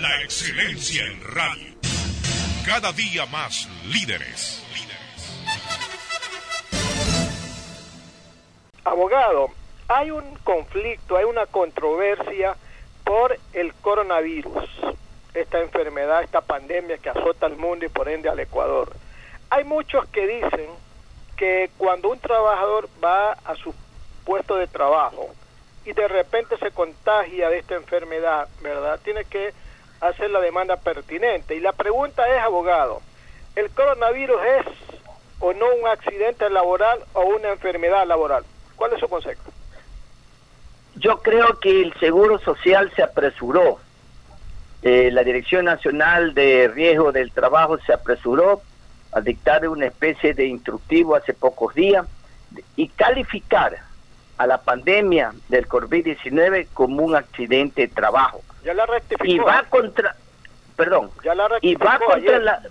La excelencia en radio. Cada día más líderes. Abogado, hay un conflicto, hay una controversia por el coronavirus, esta enfermedad, esta pandemia que azota al mundo y por ende al Ecuador. Hay muchos que dicen que cuando un trabajador va a su puesto de trabajo y de repente se contagia de esta enfermedad, ¿verdad? Tiene que hacer la demanda pertinente. Y la pregunta es, abogado, ¿el coronavirus es o no un accidente laboral o una enfermedad laboral? ¿Cuál es su concepto? Yo creo que el Seguro Social se apresuró. Eh, la Dirección Nacional de Riesgo del Trabajo se apresuró a dictar una especie de instructivo hace pocos días y calificar a la pandemia del COVID-19 como un accidente de trabajo. Ya la rectificó. Y va contra, perdón, ya la y va contra la,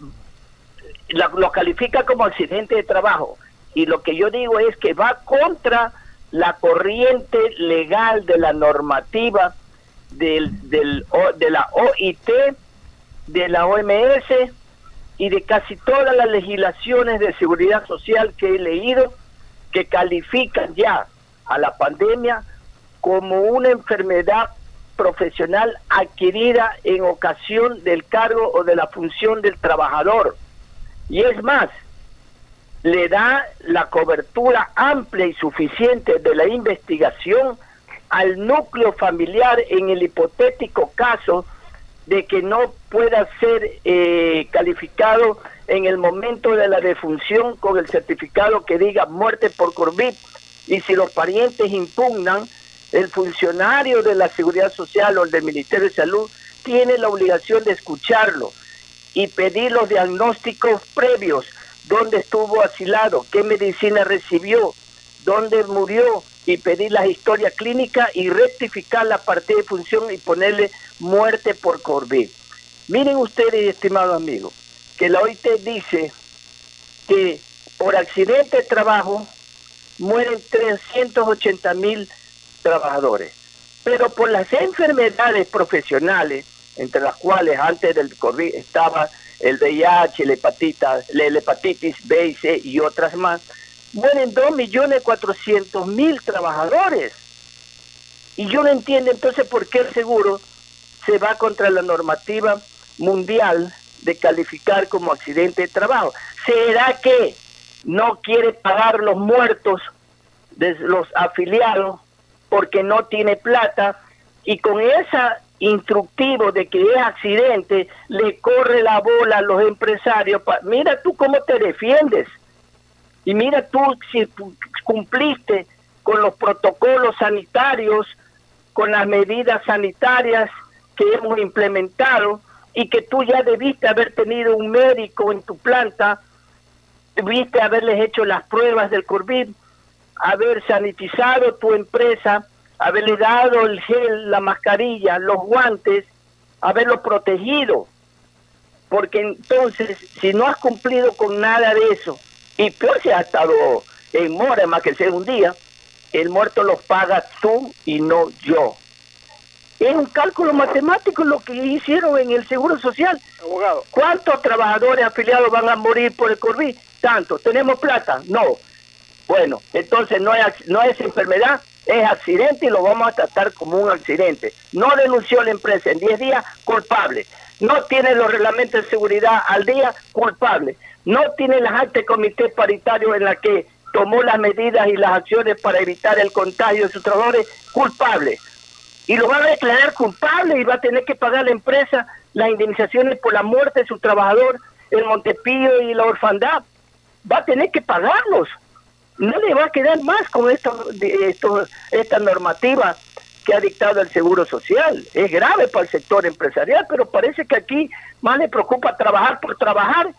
lo califica como accidente de trabajo. Y lo que yo digo es que va contra la corriente legal de la normativa del, del, de la OIT, de la OMS y de casi todas las legislaciones de seguridad social que he leído que califican ya a la pandemia como una enfermedad profesional adquirida en ocasión del cargo o de la función del trabajador. Y es más, le da la cobertura amplia y suficiente de la investigación al núcleo familiar en el hipotético caso de que no pueda ser eh, calificado en el momento de la defunción con el certificado que diga muerte por COVID y si los parientes impugnan, el funcionario de la Seguridad Social o el del Ministerio de Salud tiene la obligación de escucharlo y pedir los diagnósticos previos, dónde estuvo asilado, qué medicina recibió, dónde murió y pedir la historia clínica y rectificar la parte de función y ponerle muerte por COVID. Miren ustedes, estimados amigos, que la OIT dice que por accidente de trabajo mueren 380 mil trabajadores. Pero por las enfermedades profesionales, entre las cuales antes del COVID estaba el VIH, la hepatitis, la hepatitis B y C y otras más, mueren 2.400.000 trabajadores. Y yo no entiendo entonces por qué el seguro se va contra la normativa mundial de calificar como accidente de trabajo. ¿Será que no quiere pagar los muertos de los afiliados porque no tiene plata y con esa instructivo de que es accidente le corre la bola a los empresarios. Mira tú cómo te defiendes y mira tú si cumpliste con los protocolos sanitarios, con las medidas sanitarias que hemos implementado y que tú ya debiste haber tenido un médico en tu planta viste haberles hecho las pruebas del COVID, haber sanitizado tu empresa, haberle dado el gel, la mascarilla, los guantes, haberlo protegido. Porque entonces, si no has cumplido con nada de eso, y peor si has estado en mora más que sea un día, el muerto lo paga tú y no yo. Es un cálculo matemático lo que hicieron en el Seguro Social. Abogado. ¿Cuántos trabajadores afiliados van a morir por el COVID? Tanto. ¿Tenemos plata? No. Bueno, entonces no es, no es enfermedad, es accidente y lo vamos a tratar como un accidente. No denunció la empresa en 10 días, culpable. No tiene los reglamentos de seguridad al día, culpable. No tiene las actas comité paritario en la que tomó las medidas y las acciones para evitar el contagio de sus trabajadores, culpable y lo va a declarar culpable y va a tener que pagar la empresa las indemnizaciones por la muerte de su trabajador, el Montepío y la orfandad. Va a tener que pagarlos. No le va a quedar más con esto, esto, esta normativa que ha dictado el Seguro Social. Es grave para el sector empresarial, pero parece que aquí más le preocupa trabajar por trabajar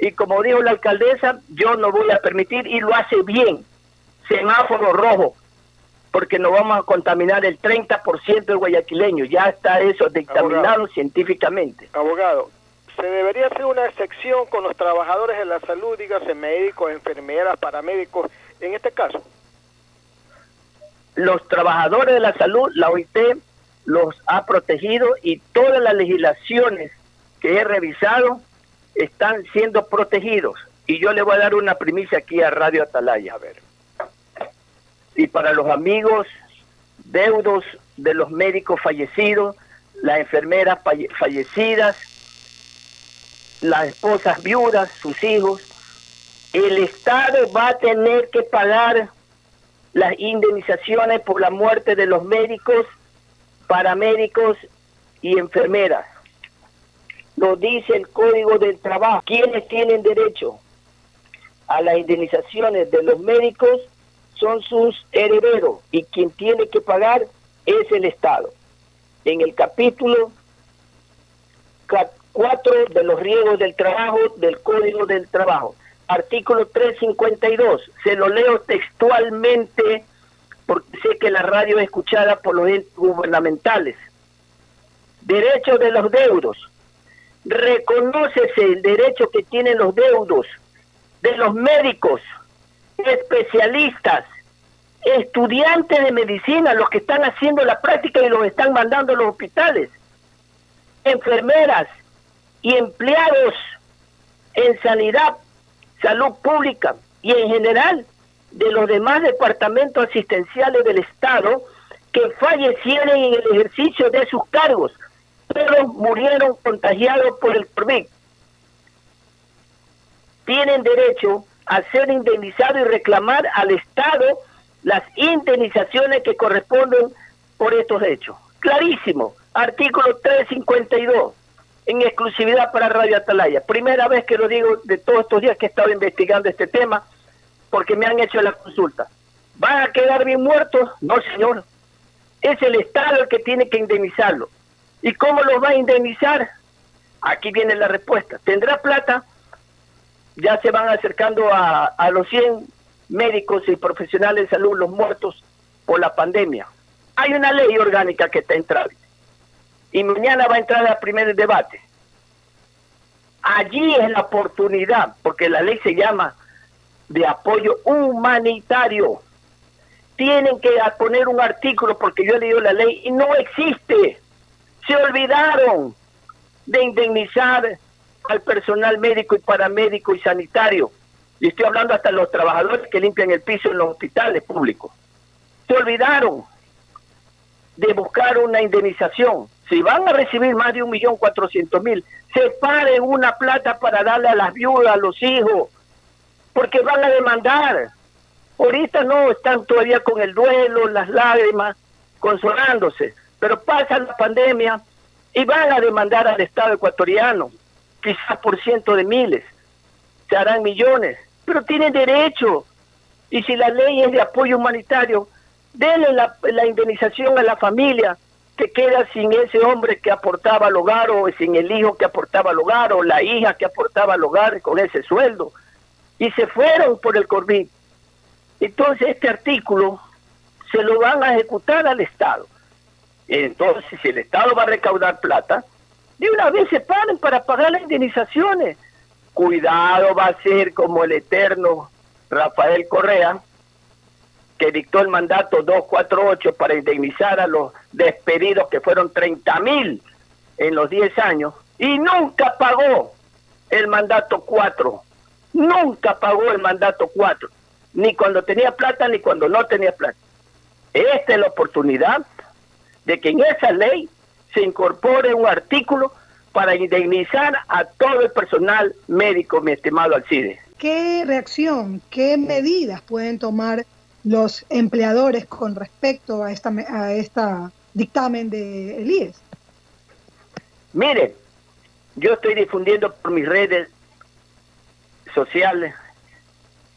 y como dijo la alcaldesa, yo no voy a permitir y lo hace bien. Semáforo rojo porque no vamos a contaminar el 30% del guayaquileño. Ya está eso dictaminado científicamente. Abogado, ¿se debería hacer una excepción con los trabajadores de la salud, dígase médicos, enfermeras, paramédicos, en este caso? Los trabajadores de la salud, la OIT los ha protegido y todas las legislaciones que he revisado están siendo protegidos. Y yo le voy a dar una primicia aquí a Radio Atalaya, a ver. Y para los amigos deudos de los médicos fallecidos, las enfermeras fallecidas, las esposas viudas, sus hijos, el Estado va a tener que pagar las indemnizaciones por la muerte de los médicos, paramédicos y enfermeras. Lo dice el Código del Trabajo. ¿Quiénes tienen derecho a las indemnizaciones de los médicos? Son sus herederos y quien tiene que pagar es el Estado. En el capítulo 4 de los riesgos del trabajo del Código del Trabajo artículo 352. Se lo leo textualmente porque sé que la radio es escuchada por los gubernamentales. Derecho de los deudos. Reconócese el derecho que tienen los deudos de los médicos, especialistas, estudiantes de medicina, los que están haciendo la práctica y los están mandando a los hospitales, enfermeras y empleados en sanidad salud pública y en general de los demás departamentos asistenciales del Estado que fallecieron en el ejercicio de sus cargos, pero murieron contagiados por el COVID. Tienen derecho a ser indemnizados y reclamar al Estado las indemnizaciones que corresponden por estos hechos. Clarísimo, artículo 352 en exclusividad para Radio Atalaya. Primera vez que lo digo de todos estos días que he estado investigando este tema, porque me han hecho la consulta. ¿Van a quedar bien muertos? No, señor. Es el Estado el que tiene que indemnizarlo. ¿Y cómo lo va a indemnizar? Aquí viene la respuesta. ¿Tendrá plata? Ya se van acercando a, los 100 médicos y profesionales de salud, los muertos por la pandemia. Hay una ley orgánica que está en y mañana va a entrar al primer debate. Allí es la oportunidad, porque la ley se llama de apoyo humanitario. Tienen que poner un artículo, porque yo he leído la ley y no existe. Se olvidaron de indemnizar al personal médico y paramédico y sanitario. Y estoy hablando hasta los trabajadores que limpian el piso en los hospitales públicos. Se olvidaron de buscar una indemnización si van a recibir más de un millón cuatrocientos mil, separen una plata para darle a las viudas, a los hijos, porque van a demandar. Ahorita no están todavía con el duelo, las lágrimas, consolándose, pero pasa la pandemia y van a demandar al Estado ecuatoriano, quizás por cientos de miles, se harán millones, pero tienen derecho. Y si la ley es de apoyo humanitario, denle la, la indemnización a la familia, que queda sin ese hombre que aportaba al hogar o sin el hijo que aportaba al hogar o la hija que aportaba al hogar con ese sueldo. Y se fueron por el COVID. Entonces este artículo se lo van a ejecutar al Estado. Entonces, si el Estado va a recaudar plata, de una vez se paren para pagar las indemnizaciones. Cuidado va a ser como el eterno Rafael Correa, que dictó el mandato 248 para indemnizar a los despedidos, que fueron 30 mil en los 10 años, y nunca pagó el mandato 4. Nunca pagó el mandato 4. Ni cuando tenía plata, ni cuando no tenía plata. Esta es la oportunidad de que en esa ley se incorpore un artículo para indemnizar a todo el personal médico, mi estimado Alcide. ¿Qué reacción, qué medidas pueden tomar los empleadores con respecto a esta, a esta dictamen de Elías? Miren, yo estoy difundiendo por mis redes sociales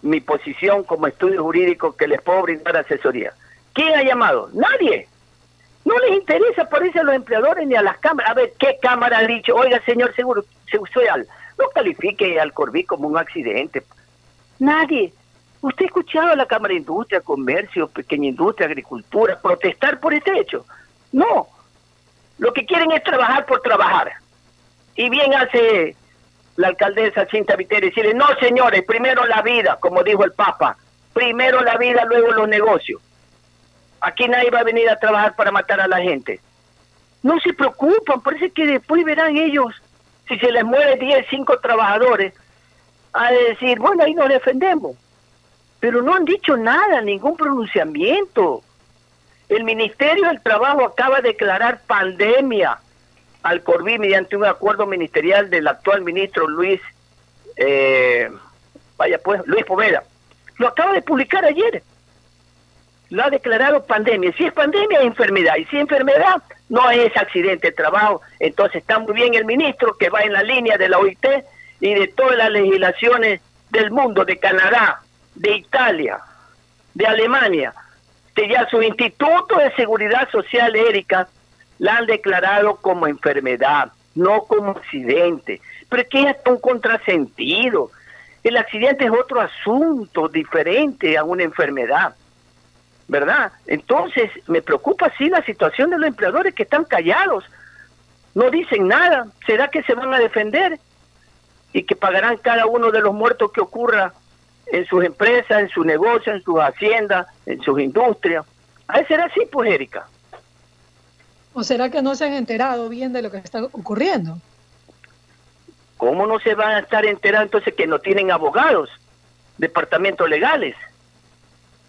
mi posición como estudio jurídico que les puedo brindar asesoría. ¿Quién ha llamado? Nadie. No les interesa, parece a los empleadores ni a las cámaras. A ver, ¿qué cámara ha dicho? Oiga, señor seguro, al no califique al Corbí como un accidente. Nadie. ¿Usted ha escuchado a la Cámara de Industria, Comercio, Pequeña Industria, Agricultura protestar por este hecho? No. Lo que quieren es trabajar por trabajar. Y bien hace la alcaldesa Cinta Viteri decirle, no señores, primero la vida, como dijo el Papa, primero la vida, luego los negocios. Aquí nadie va a venir a trabajar para matar a la gente. No se preocupan, parece que después verán ellos, si se les muere 10, 5 trabajadores, a decir, bueno, ahí nos defendemos. Pero no han dicho nada, ningún pronunciamiento. El Ministerio del Trabajo acaba de declarar pandemia al Corví mediante un acuerdo ministerial del actual ministro Luis, eh, vaya pues, Luis Poveda. Lo acaba de publicar ayer. Lo ha declarado pandemia. Si es pandemia, es enfermedad. Y si es enfermedad, no es accidente de trabajo. Entonces está muy bien el ministro que va en la línea de la OIT y de todas las legislaciones del mundo, de Canadá, de Italia, de Alemania, ya su Instituto de Seguridad Social, Erika, la han declarado como enfermedad, no como accidente. Pero es que es un contrasentido. El accidente es otro asunto diferente a una enfermedad. ¿Verdad? Entonces, me preocupa sí la situación de los empleadores que están callados. No dicen nada. ¿Será que se van a defender? Y que pagarán cada uno de los muertos que ocurra en sus empresas, en su negocio, en sus haciendas, en sus industrias. ¿A será así, pues, Erika? ¿O será que no se han enterado bien de lo que está ocurriendo? ¿Cómo no se van a estar enterados entonces que no tienen abogados, departamentos legales,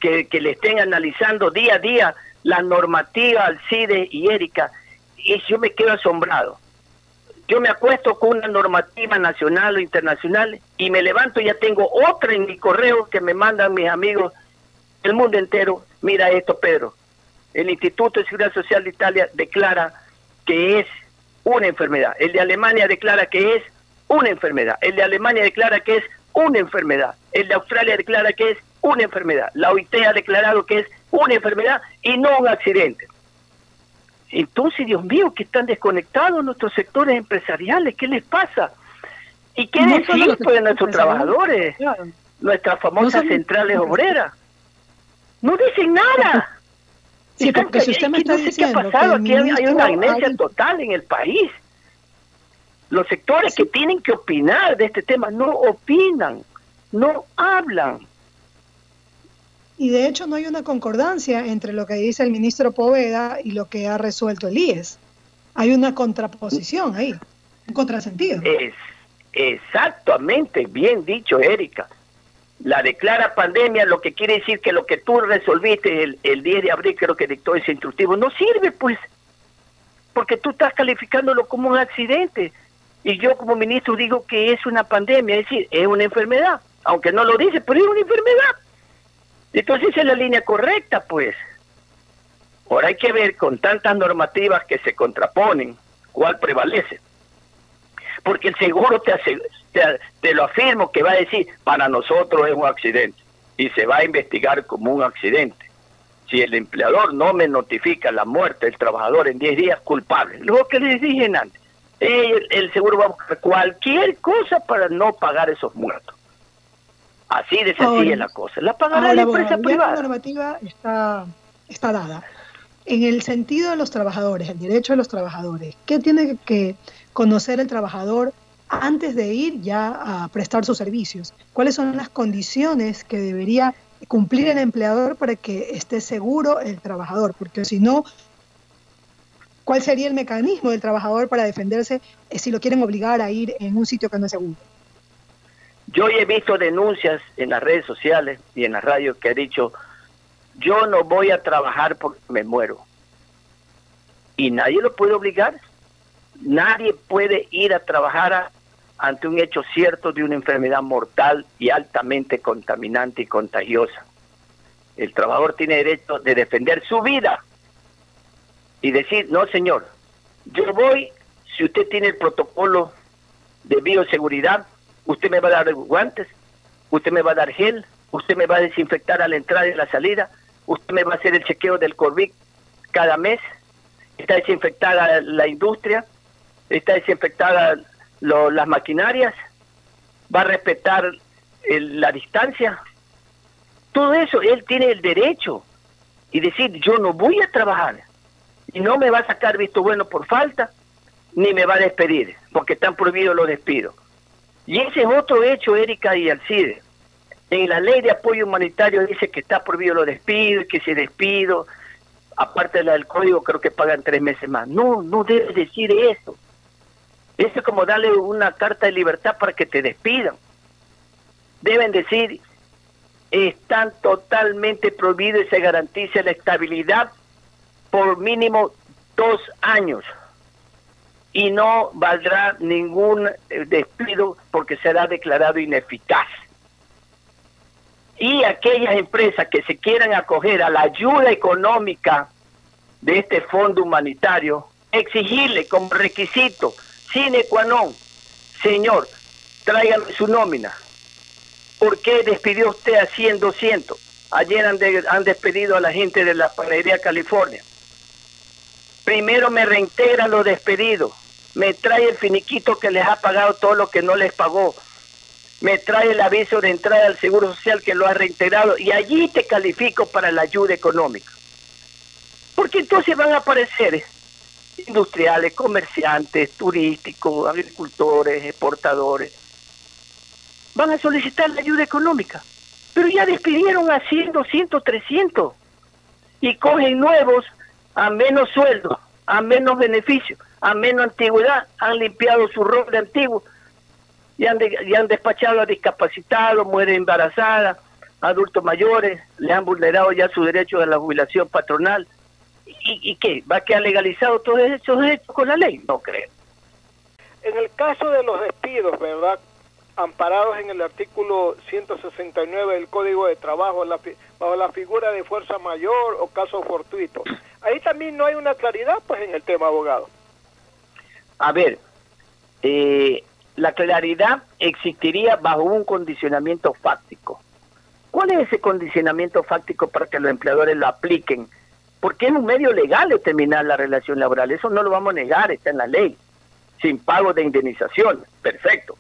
que, que le estén analizando día a día la normativa Alcide y Erika? Y yo me quedo asombrado. Yo me acuesto con una normativa nacional o internacional y me levanto y ya tengo otra en mi correo que me mandan mis amigos del mundo entero. Mira esto, Pedro. El Instituto de Seguridad Social de Italia declara que es una enfermedad. El de Alemania declara que es una enfermedad. El de Alemania declara que es una enfermedad. El de Australia declara que es una enfermedad. La OIT ha declarado que es una enfermedad y no un accidente. Entonces, Dios mío, que están desconectados nuestros sectores empresariales, ¿qué les pasa? ¿Y qué no decir pues, de nuestros trabajadores? Nuestras famosas centrales obreras. No dicen nada. Sí, porque si usted me está diciendo qué ha pasado, aquí hay una amnesia total en el país. Los sectores que tienen que opinar de este tema no opinan, no hablan. Y de hecho no hay una concordancia entre lo que dice el ministro Poveda y lo que ha resuelto el IES. Hay una contraposición ahí, un contrasentido. Es exactamente, bien dicho, Erika. La declara pandemia, lo que quiere decir que lo que tú resolviste el, el 10 de abril, creo que dictó ese instructivo, no sirve, pues, porque tú estás calificándolo como un accidente. Y yo como ministro digo que es una pandemia, es decir, es una enfermedad, aunque no lo dice, pero es una enfermedad. Entonces es la línea correcta, pues. Ahora hay que ver con tantas normativas que se contraponen, cuál prevalece. Porque el seguro te, lo afirmo que va a decir, para nosotros es un accidente y se va a investigar como un accidente. Si el empleador no me notifica la muerte del trabajador en 10 días, culpable. Lo que les dije antes, el seguro va a buscar cualquier cosa para no pagar esos muertos. Así de sencilla es la cosa. La pagará la empresa privada. La normativa está, está dada. En el sentido de los trabajadores, el derecho de los trabajadores, ¿qué tiene que conocer el trabajador antes de ir ya a prestar sus servicios? ¿Cuáles son las condiciones que debería cumplir el empleador para que esté seguro el trabajador? Porque si no, ¿cuál sería el mecanismo del trabajador para defenderse eh, si lo quieren obligar a ir en un sitio que no es seguro? Yo he visto denuncias en las redes sociales y en la radio que ha dicho, yo no voy a trabajar porque me muero. Y nadie lo puede obligar. Nadie puede ir a trabajar ante un hecho cierto de una enfermedad mortal y altamente contaminante y contagiosa. El trabajador tiene derecho de defender su vida y decir, no señor, yo voy, si usted tiene el protocolo de bioseguridad, usted me va a dar guantes, usted me va a dar gel, usted me va a desinfectar a la entrada y a la salida, usted me va a hacer el chequeo del COVID cada mes, está desinfectada la industria, está desinfectada las maquinarias, va a respetar la distancia. Todo eso, él tiene el derecho y decir, yo no voy a trabajar y no me va a sacar visto bueno por falta, ni me va a despedir, porque están prohibidos los despidos. Y ese es otro hecho, Erika y Alcide. En la ley de apoyo humanitario dice que está prohibido los despidos, que se despido. aparte de la del código, creo que pagan tres meses más. No, no debes decir eso. Eso es como darle una carta de libertad para que te despidan. Deben decir, están totalmente prohibidos y se garantiza la estabilidad por mínimo dos años y no valdrá ningún eh, despido porque será declarado ineficaz. Y aquellas empresas que se quieran acoger a la ayuda económica de este fondo humanitario, exigirle como requisito, sine qua non, señor, tráigame su nómina. ¿Por qué despidió usted a 100, 200? Ayer han, despedido a la gente de la panadería California. Primero me reintegran los despedidos me trae el finiquito que les ha pagado todo lo que no les pagó, me trae el aviso de entrada al Seguro Social que lo ha reintegrado y allí te califico para la ayuda económica. Porque entonces van a aparecer industriales, comerciantes, turísticos, agricultores, exportadores. Van a solicitar la ayuda económica. Pero ya despidieron a 100, 200, 300 y cogen nuevos a menos sueldo, a menos beneficio a menos antigüedad, han limpiado su roble antiguo y han, han despachado a discapacitados, mujeres embarazadas, adultos mayores, le han vulnerado ya su derecho a la jubilación patronal. ¿Y, y qué? ¿Va a quedar legalizado todos esos derechos con la ley? No creo. En el caso de los despidos, ¿verdad? Amparados en el artículo 169 del Código de Trabajo, bajo la figura de fuerza mayor o caso fortuito. Ahí también no hay una claridad, pues, en el tema abogado. A ver, eh, la claridad existiría bajo un condicionamiento fáctico. ¿Cuál es ese condicionamiento fáctico para que los empleadores lo apliquen? Porque es un medio legal determinar la relación laboral, eso no lo vamos a negar, está en la ley, sin pago de indemnización, perfecto.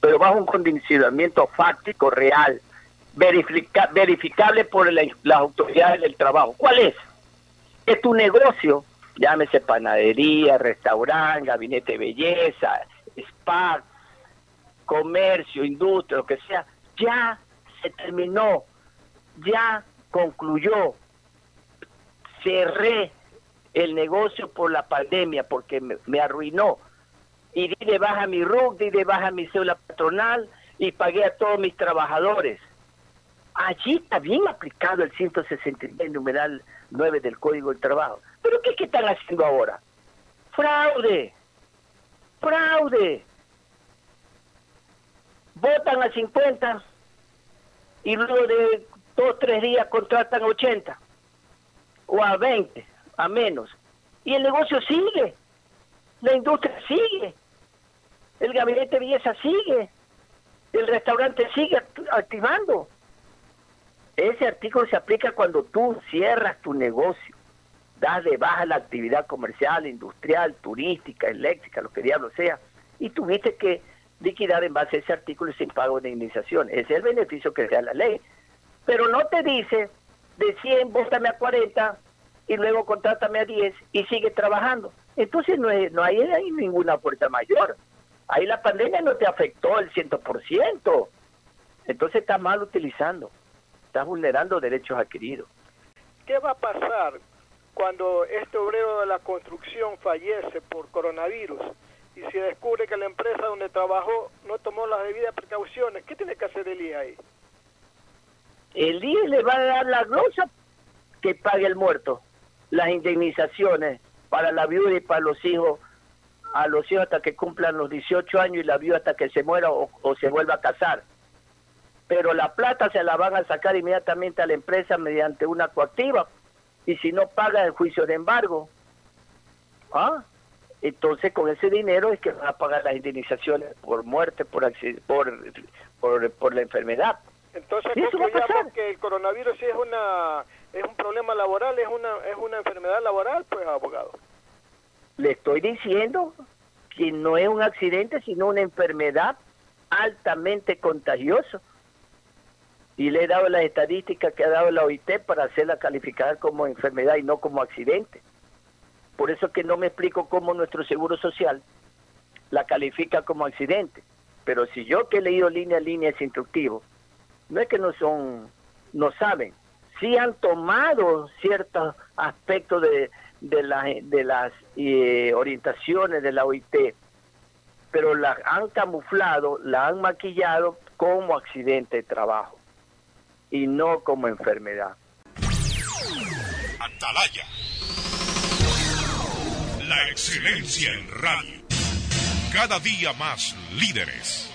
Pero bajo un condicionamiento fáctico real, verificable por las autoridades del trabajo. ¿Cuál es? Que tu negocio llámese panadería, restaurante, gabinete de belleza, spa, comercio, industria, lo que sea, ya se terminó, ya concluyó, cerré el negocio por la pandemia porque me, arruinó y di de baja mi RUC, di baja mi cédula patronal y pagué a todos mis trabajadores. Allí está bien aplicado el 169 numeral 9 del Código del Trabajo. ¿Pero qué, qué están haciendo ahora? Fraude. Fraude. Votan a 50 y luego de dos, tres días contratan a 80 o a 20, a menos. Y el negocio sigue. La industria sigue. El gabinete de belleza sigue. El restaurante sigue activando. Ese artículo se aplica cuando tú cierras tu negocio, das de baja la actividad comercial, industrial, turística, eléctrica, lo que diablo sea, y tuviste que liquidar en base a ese artículo sin pago de indemnización. Ese es el beneficio que da la ley. Pero no te dice de 100, bótame a 40 y luego contrátame a 10 y sigue trabajando. Entonces no, no hay, hay ninguna fuerza mayor. Ahí la pandemia no te afectó el 100%. Entonces está mal utilizando estás vulnerando derechos adquiridos. ¿Qué va a pasar cuando este obrero de la construcción fallece por coronavirus y se descubre que la empresa donde trabajó no tomó las debidas precauciones? ¿Qué tiene que hacer el IE ahí? El IE le va a dar la glosa que pague el muerto, las indemnizaciones para la viuda y para los hijos, a los hijos hasta que cumplan los 18 años y la viuda hasta que se muera o, o se vuelva a casar pero la plata se la van a sacar inmediatamente a la empresa mediante una coactiva y si no paga el juicio de embargo, ¿ah? entonces con ese dinero es que van a pagar las indemnizaciones por muerte, por por, por, la enfermedad. Entonces ¿Sí, que el coronavirus sí es una es un problema laboral, es una es una enfermedad laboral, pues abogado. Le estoy diciendo que no es un accidente, sino una enfermedad altamente contagiosa y le he dado las estadísticas que ha dado la OIT para hacerla calificar como enfermedad y no como accidente. Por eso que no me explico cómo nuestro Seguro Social la califica como accidente. Pero si yo que he leído línea a línea es instructivo, no es que no son, no saben, sí han tomado ciertos aspectos de, de, de las eh, orientaciones de la OIT, pero la han camuflado, la han maquillado como accidente de trabajo y no como enfermedad. Atalaya. La excelencia en radio. Cada día más líderes.